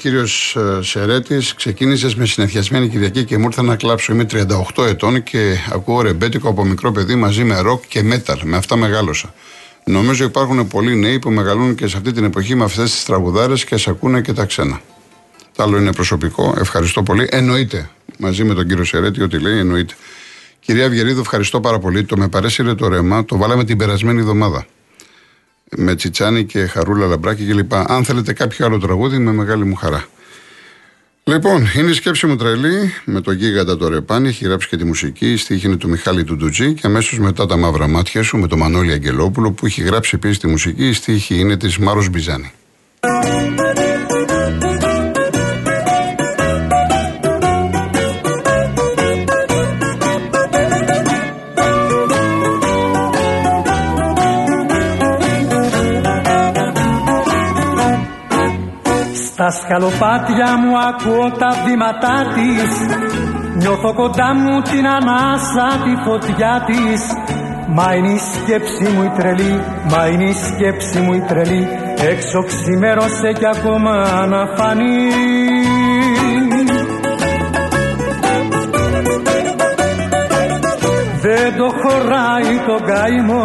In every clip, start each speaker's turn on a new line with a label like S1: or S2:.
S1: κύριος ε, Σερέτης. Ξεκίνησες με συνεφιασμένη Κυριακή και μου ήρθε να κλάψω. Είμαι 38 ετών και ακούω ρεμπέτικο από μικρό παιδί μαζί με ροκ και μέταλ. Με αυτά μεγάλωσα. Νομίζω υπάρχουν πολλοί νέοι που μεγαλούν και σε αυτή την εποχή με αυτές τις τραγουδάρες και σε ακούνε και τα ξένα. Το άλλο είναι προσωπικό. Ευχαριστώ πολύ. Εννοείται. Μαζί με τον κύριο Σερέτη, ό,τι λέει, εννοείται. Κυρία Βιερίδου, ευχαριστώ πάρα πολύ. Το με παρέσυρε το ρέμα, το βάλαμε την περασμένη εβδομάδα. Με Τσιτσάνη και Χαρούλα Λαμπράκη κλπ. Αν θέλετε κάποιο άλλο τραγούδι, με μεγάλη μου χαρά. Λοιπόν, είναι η σκέψη μου τρελή με τον γίγαντα το Ρεπάνι, έχει γράψει και τη μουσική. Η στίχη είναι του Μιχάλη Τουντουτζή και αμέσως μετά τα μαύρα μάτια σου με τον Μανώλη Αγγελόπουλο που έχει γράψει επίσης τη μουσική. Η στίχη είναι της Μάρος Μπιζάνη.
S2: Στα σκαλοπάτια μου ακούω τα βήματά της. Νιώθω κοντά μου την ανάσα τη φωτιά της. Μα είναι η σκέψη μου η τρελή, μα είναι η σκέψη μου η τρελή. Έξω ξημέρωσε κι ακόμα να φανεί. Δεν το χωράει το καημό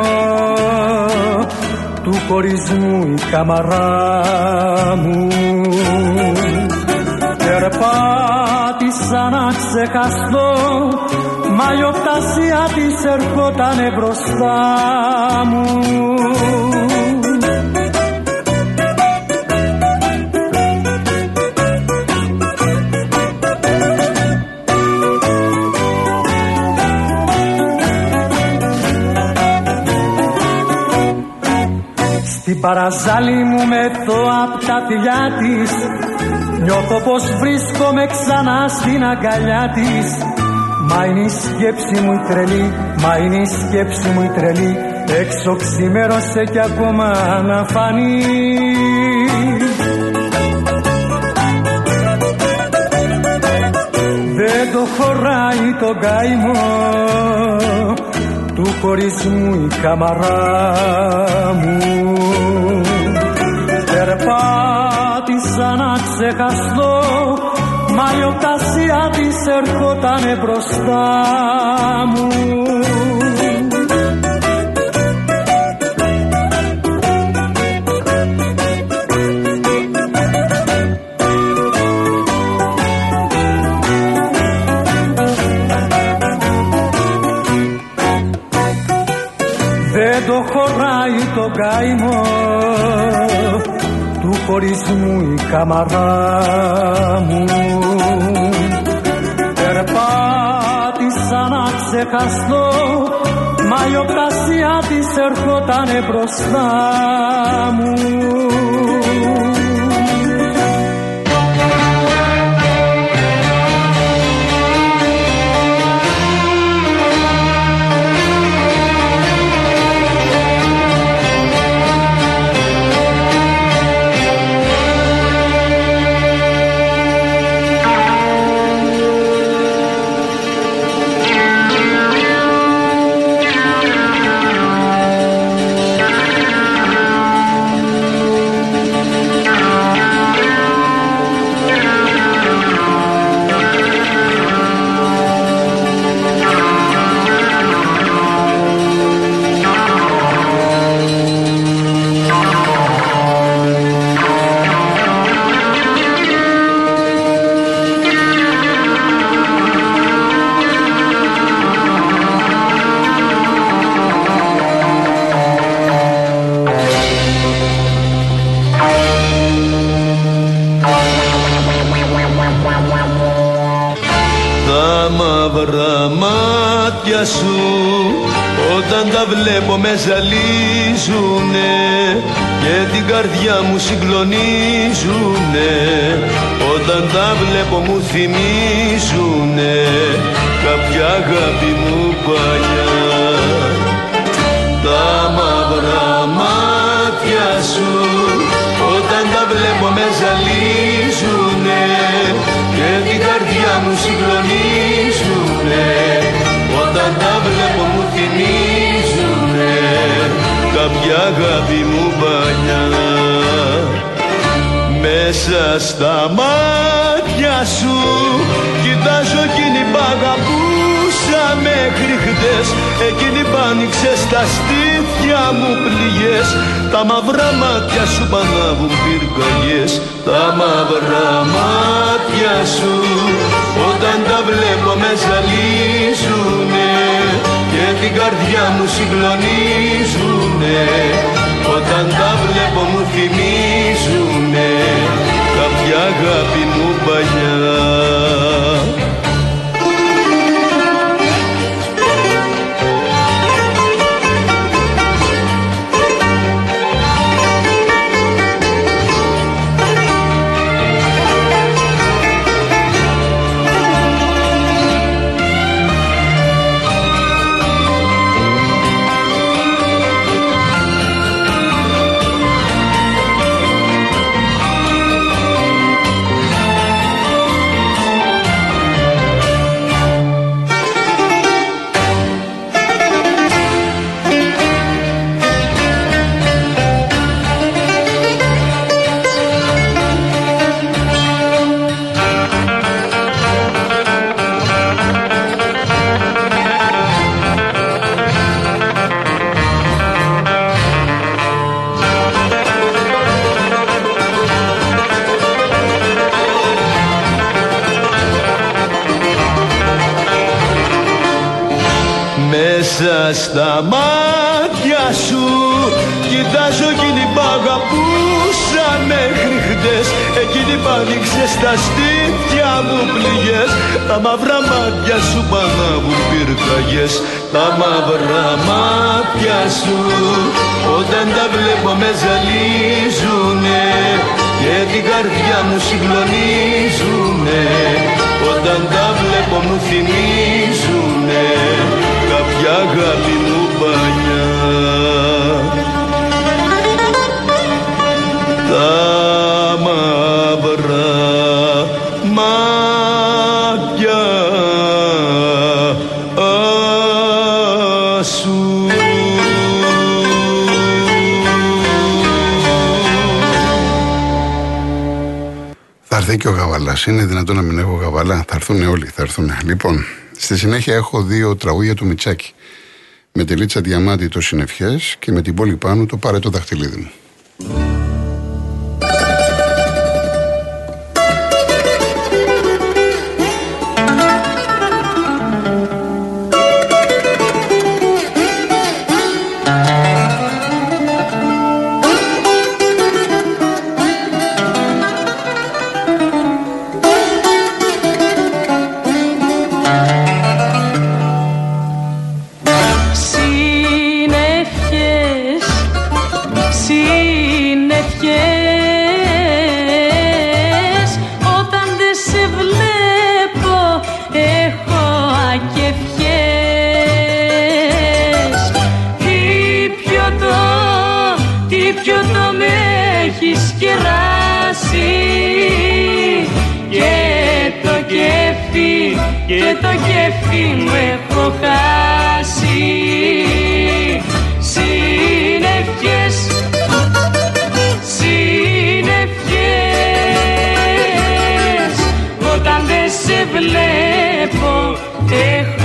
S2: του χωρισμού η καμαρά μου ξεχαστώ μα η οπτασία της ερχότανε μπροστά μου. Στην παραζάλη μου με το απ' τα φιλιά της Νιώθω πως βρίσκομαι ξανά στην αγκαλιά της. Μα είναι η σκέψη μου η τρελή, μα είναι η σκέψη μου η τρελή. Έξω ξημέρωσε κι ακόμα να φανεί. Δεν το χωράει το καημό του χωρισμού η καμαρά μου. Περπάτησα να ξεχαστώ μα η οπτασία της ερχότανε μπροστά μου. Δεν το χωράει το καημό του χωρισμού η καμαρά μου. Περπάτησα να ξεχαστώ μα η οπτασία της ερχότανε μπροστά μου
S3: ζαλίζουνε και την καρδιά μου συγκλονίζουνε. Όταν τα βλέπω μου θυμίζουνε κάποια αγάπη μου παλιά. Τα μαύρα μάτια σου όταν τα βλέπω με ζαλίζουνε και την καρδιά μου συγκλονίζουνε κάποια αγάπη μου παλιά με μέσα στα μάτια σου Κοιτάζω εκείνη που αγαπούσα μέχρι χτες. Εκείνη που άνοιξε στα στήθια μου πληγές. Τα μαυρά μάτια σου πανάβουν πυρκαγιές. Τα μαυρά μάτια σου Όταν τα βλέπω με ζαλίζουνε Και την καρδιά μου συγκλονίζουνε στα μάτια σου. Κοιτάζω εκείνη που αγαπούσα μέχρι χτες. Εκείνη που άνοιξε στα στήθια μου πληγές. Τα μαύρα μάτια σου πανάβουν πυρκαγιές. Τα μαύρα μάτια σου. Όταν τα βλέπω με ζαλίζουνε Και την καρδιά μου συγκλονίζουνε. Όταν τα βλέπω μου θυμίζουνε κάποια αγάπη μου παλιά τα μαύρα μάτια σου
S1: Θα έρθει και ο Γαβαλάς. Είναι δυνατόν να μην έχω Γαβαλά; Θα έρθουν όλοι, θα έρθουν. Λοιπόν, Στη συνέχεια έχω δύο τραγούδια του Μιτσάκη. Με τη Λίτσα Διαμάντη το Συνευχές και με την πόλη πάνω το Πάρε το δαχτυλίδι μου.
S4: Μου έχω χάσει Συνευχές, συνευχές Όταν δεν σε βλέπω έχω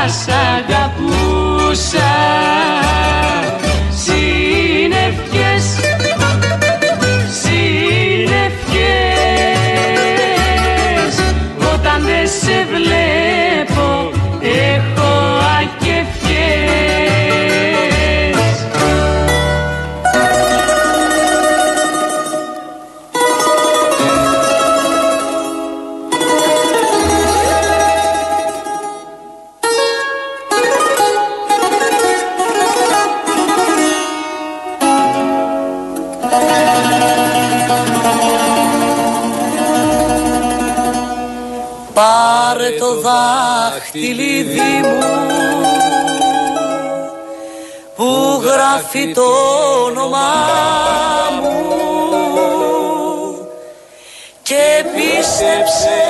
S4: φορές θα
S5: δάχτυλίδι μου που γράφει το όνομά μου και πίστεψε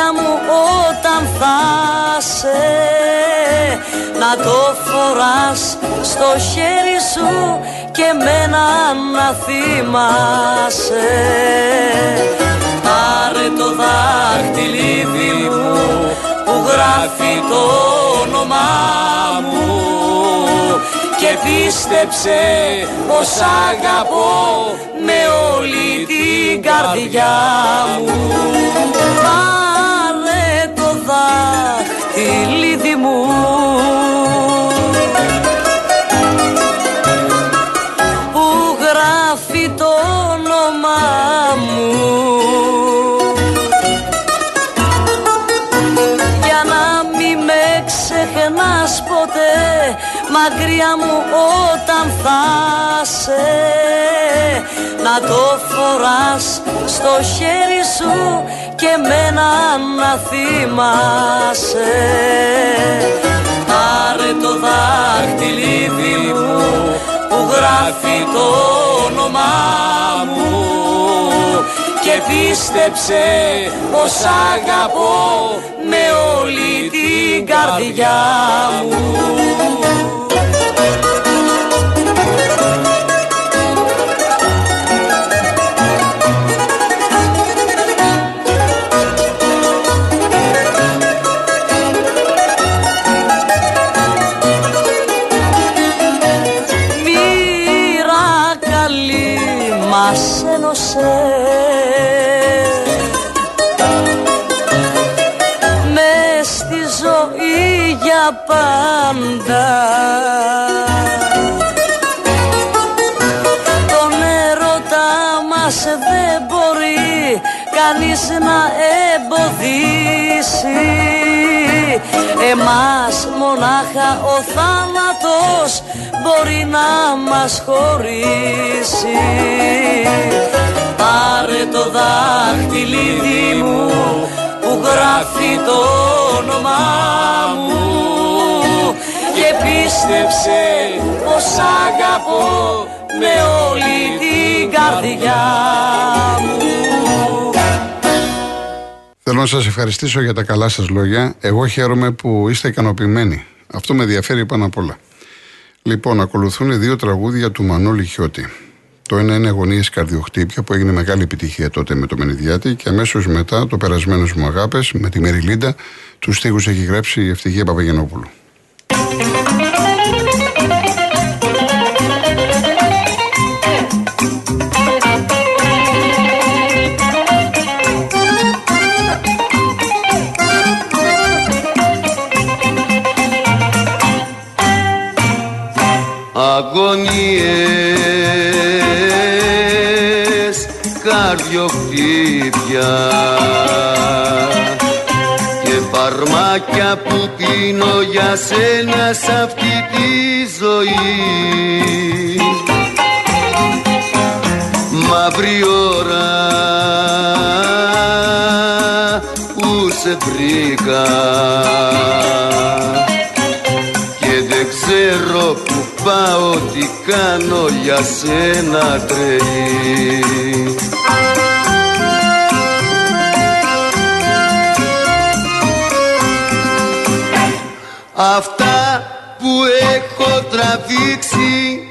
S5: μακριά μου όταν θα σε να το φοράς στο χέρι σου και μένα να θυμάσαι. Πάρε το δάχτυλίδι μου που γράφει το όνομά μου και πίστεψε πως αγαπώ με όλη την καρδιά μου μακριά μου όταν θα σε να το φοράς στο χέρι σου και μένα να θυμάσαι. Πάρε το δάχτυλίδι μου που γράφει το όνομά μου. Και πίστεψε πως αγαπώ με όλη την καρδιά μου να εμποδίσει. Εμάς μονάχα ο θάνατος μπορεί να μας χωρίσει. Πάρε το δάχτυλίδι μου που γράφει το όνομά μου. Και πίστεψε πως αγαπώ με όλη την καρδιά
S1: Θέλω να σας ευχαριστήσω για τα καλά σας λόγια. Εγώ χαίρομαι που είστε ικανοποιημένοι. Αυτό με ενδιαφέρει πάνω απ' όλα. Λοιπόν, ακολουθούν δύο τραγούδια του Μανώλη Χιώτη. Το ένα είναι Αγωνίε Καρδιοχτύπια που έγινε μεγάλη επιτυχία τότε με το Μενιδιάτη και αμέσως μετά το Περασμένο μου Αγάπες με τη Μεριλίντα. Τους στίχους έχει γράψει η Ευτυχία Παπαγενόπουλου.
S3: Αγωνίες καρδιοχτύπια και
S6: φαρμάκια που πίνω για σένα σ' αυτή τη ζωή. Μαύρη ώρα που σε βρήκα και δεν ξέρω που πάω τι κάνω για σένα τρελή. Αυτά που έχω τραβήξει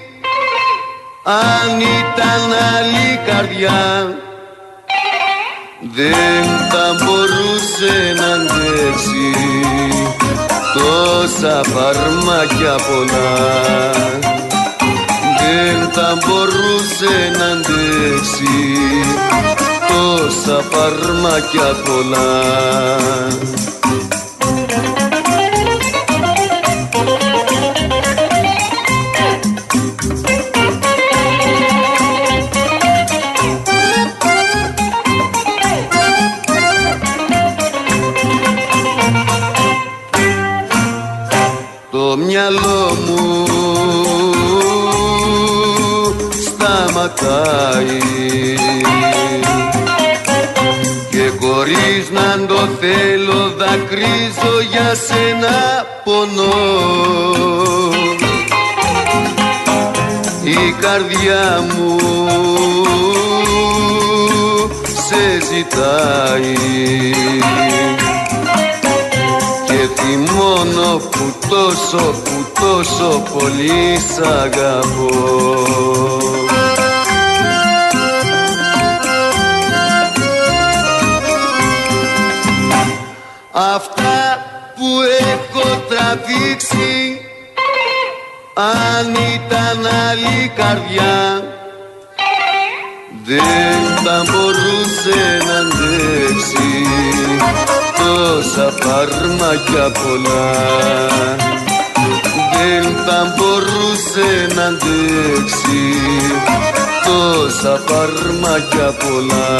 S6: αν ήταν άλλη καρδιά δεν θα μπορούσε να αντέξει τόσα φαρμάκια πολλά. Δεν θα μπορούσε να αντέξει τόσα φαρμάκια πολλά για σένα πονώ. Η καρδιά μου σε ζητάει. Μόνο που τόσο που τόσο πολύ σ' αγαπώ ήταν άλλη καρδιά. Δεν θα μπορούσε να αντέξει τόσα φάρμακια πολλά. Δεν θα μπορούσε να αντέξει τόσα φάρμακια πολλά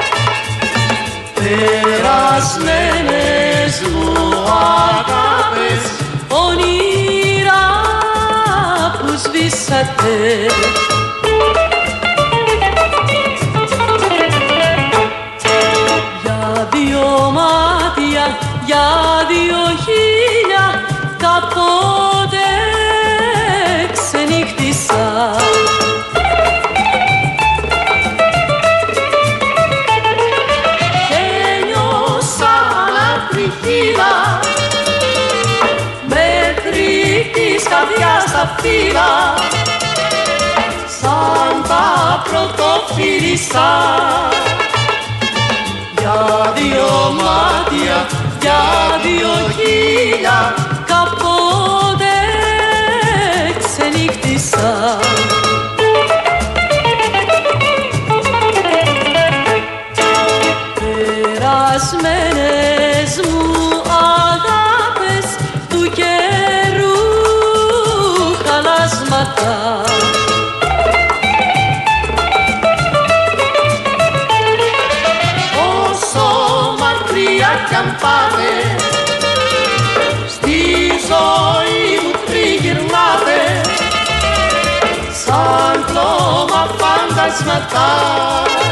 S5: περασμένες μου αγάπες όνειρα που σβήσατε. Για δύο μάτια, για δύο χίλια στα φύλλα σαν τα πρωτοφύλισσα για δύο μάτια, για δύο χίλια κάποτε ξενύχτησα चमत्कार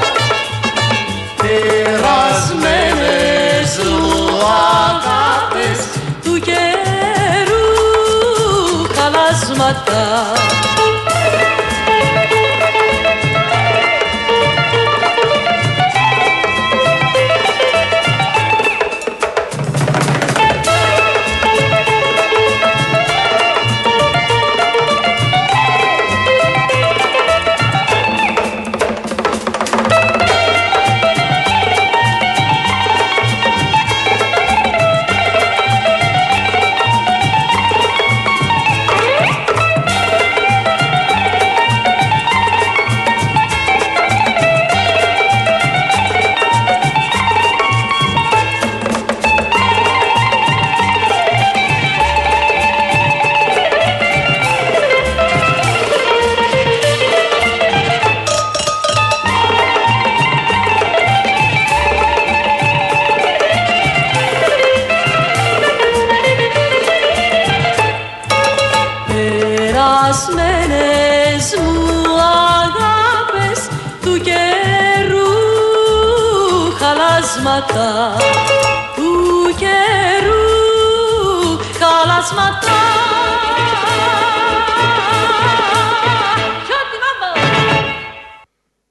S5: χαλάσματα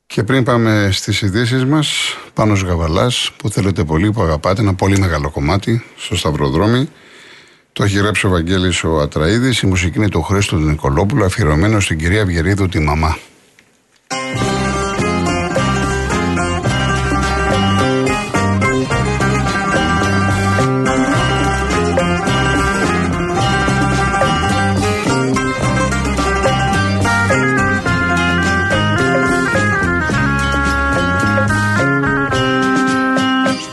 S5: Και
S1: πριν πάμε στις ειδήσεις μας, πάνω Γαβαλάς, που θέλετε πολύ, που αγαπάτε, ένα πολύ μεγάλο κομμάτι στο Σταυροδρόμι. Το έχει γράψει ο Βαγγέλης ο Ατραίδης, η μουσική είναι του Χρήστο του Νικολόπουλου, αφιερωμένο στην κυρία Βιερίδου τη μαμά.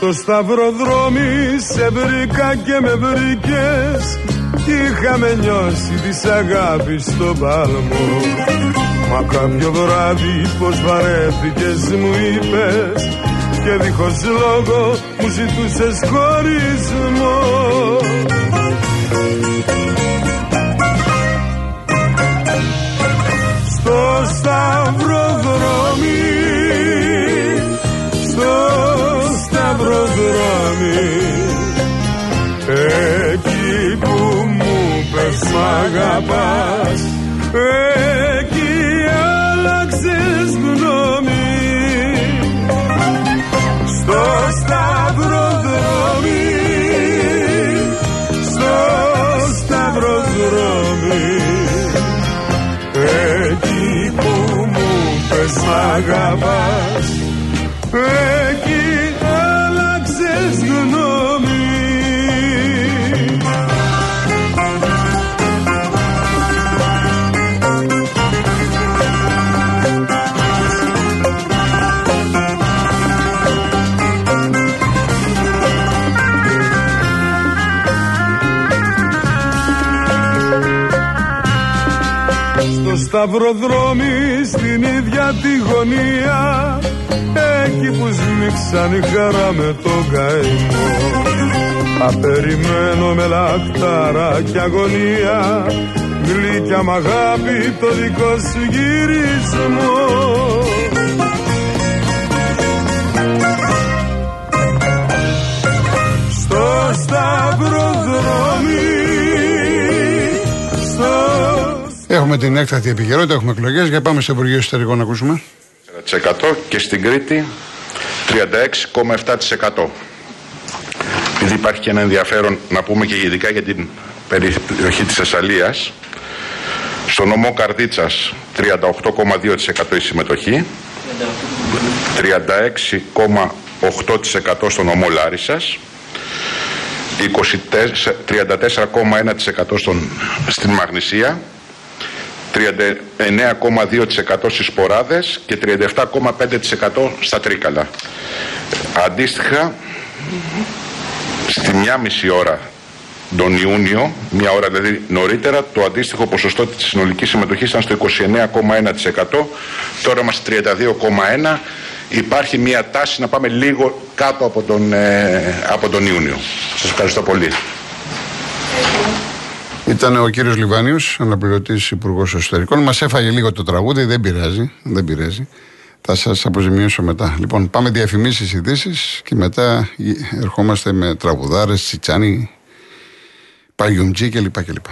S7: Στο σταυροδρόμι σε βρήκα και με βρήκες. Είχαμε νιώσει της αγάπης στον πάλμο Μα κάποιο βράδυ πως βαρέθηκες μου είπες. Και δίχως λόγο μου ζητούσες χωρισμό. Στο σταυροδρόμι σταυροδρόμι Εκεί που μου πες μ' αγαπάς γωνία Εκεί που σμίξαν η χαρά με τον καημό Απεριμένω με λαχτάρα και αγωνία Γλυκιά μ' αγάπη το δικό σου γυρισμό Στο σταυροδρόμι
S1: Έχουμε την έκτατη επικαιρότητα, έχουμε εκλογές. Για πάμε στο Υπουργείο Εσωτερικών να ακούσουμε.
S8: Και στην Κρήτη 36,7%. Επειδή υπάρχει και ένα ενδιαφέρον να πούμε και ειδικά για την περιοχή της Θεσσαλίας, στο νομό Καρδίτσας 38,2% η συμμετοχή, 36,8% στο νομό Λάρισας, 34,1% στην Μαγνησία, 39,2% στις σποράδες και 37,5% στα τρίκαλα. Αντίστοιχα, στη μία μισή ώρα τον Ιούνιο, μια ώρα δηλαδή νωρίτερα, το αντίστοιχο ποσοστό της συνολικής συμμετοχής ήταν στο 29,1%, τώρα είμαστε 32,1%. Υπάρχει μια τάση να πάμε λίγο κάτω από τον, ε, από τον Ιούνιο. Σας ευχαριστώ πολύ.
S1: Ήταν ο κύριος Λιβάνιος, αναπληρωτής Υπουργός Εσωτερικών. Μας έφαγε λίγο το τραγούδι, δεν πειράζει. Δεν πειράζει. Θα σας αποζημιώσω μετά. Λοιπόν, πάμε διαφημίσεις, ειδήσεις και μετά ερχόμαστε με τραγουδάρες, τσιτσάνι, παγιουμτζή κλπ. κλπ.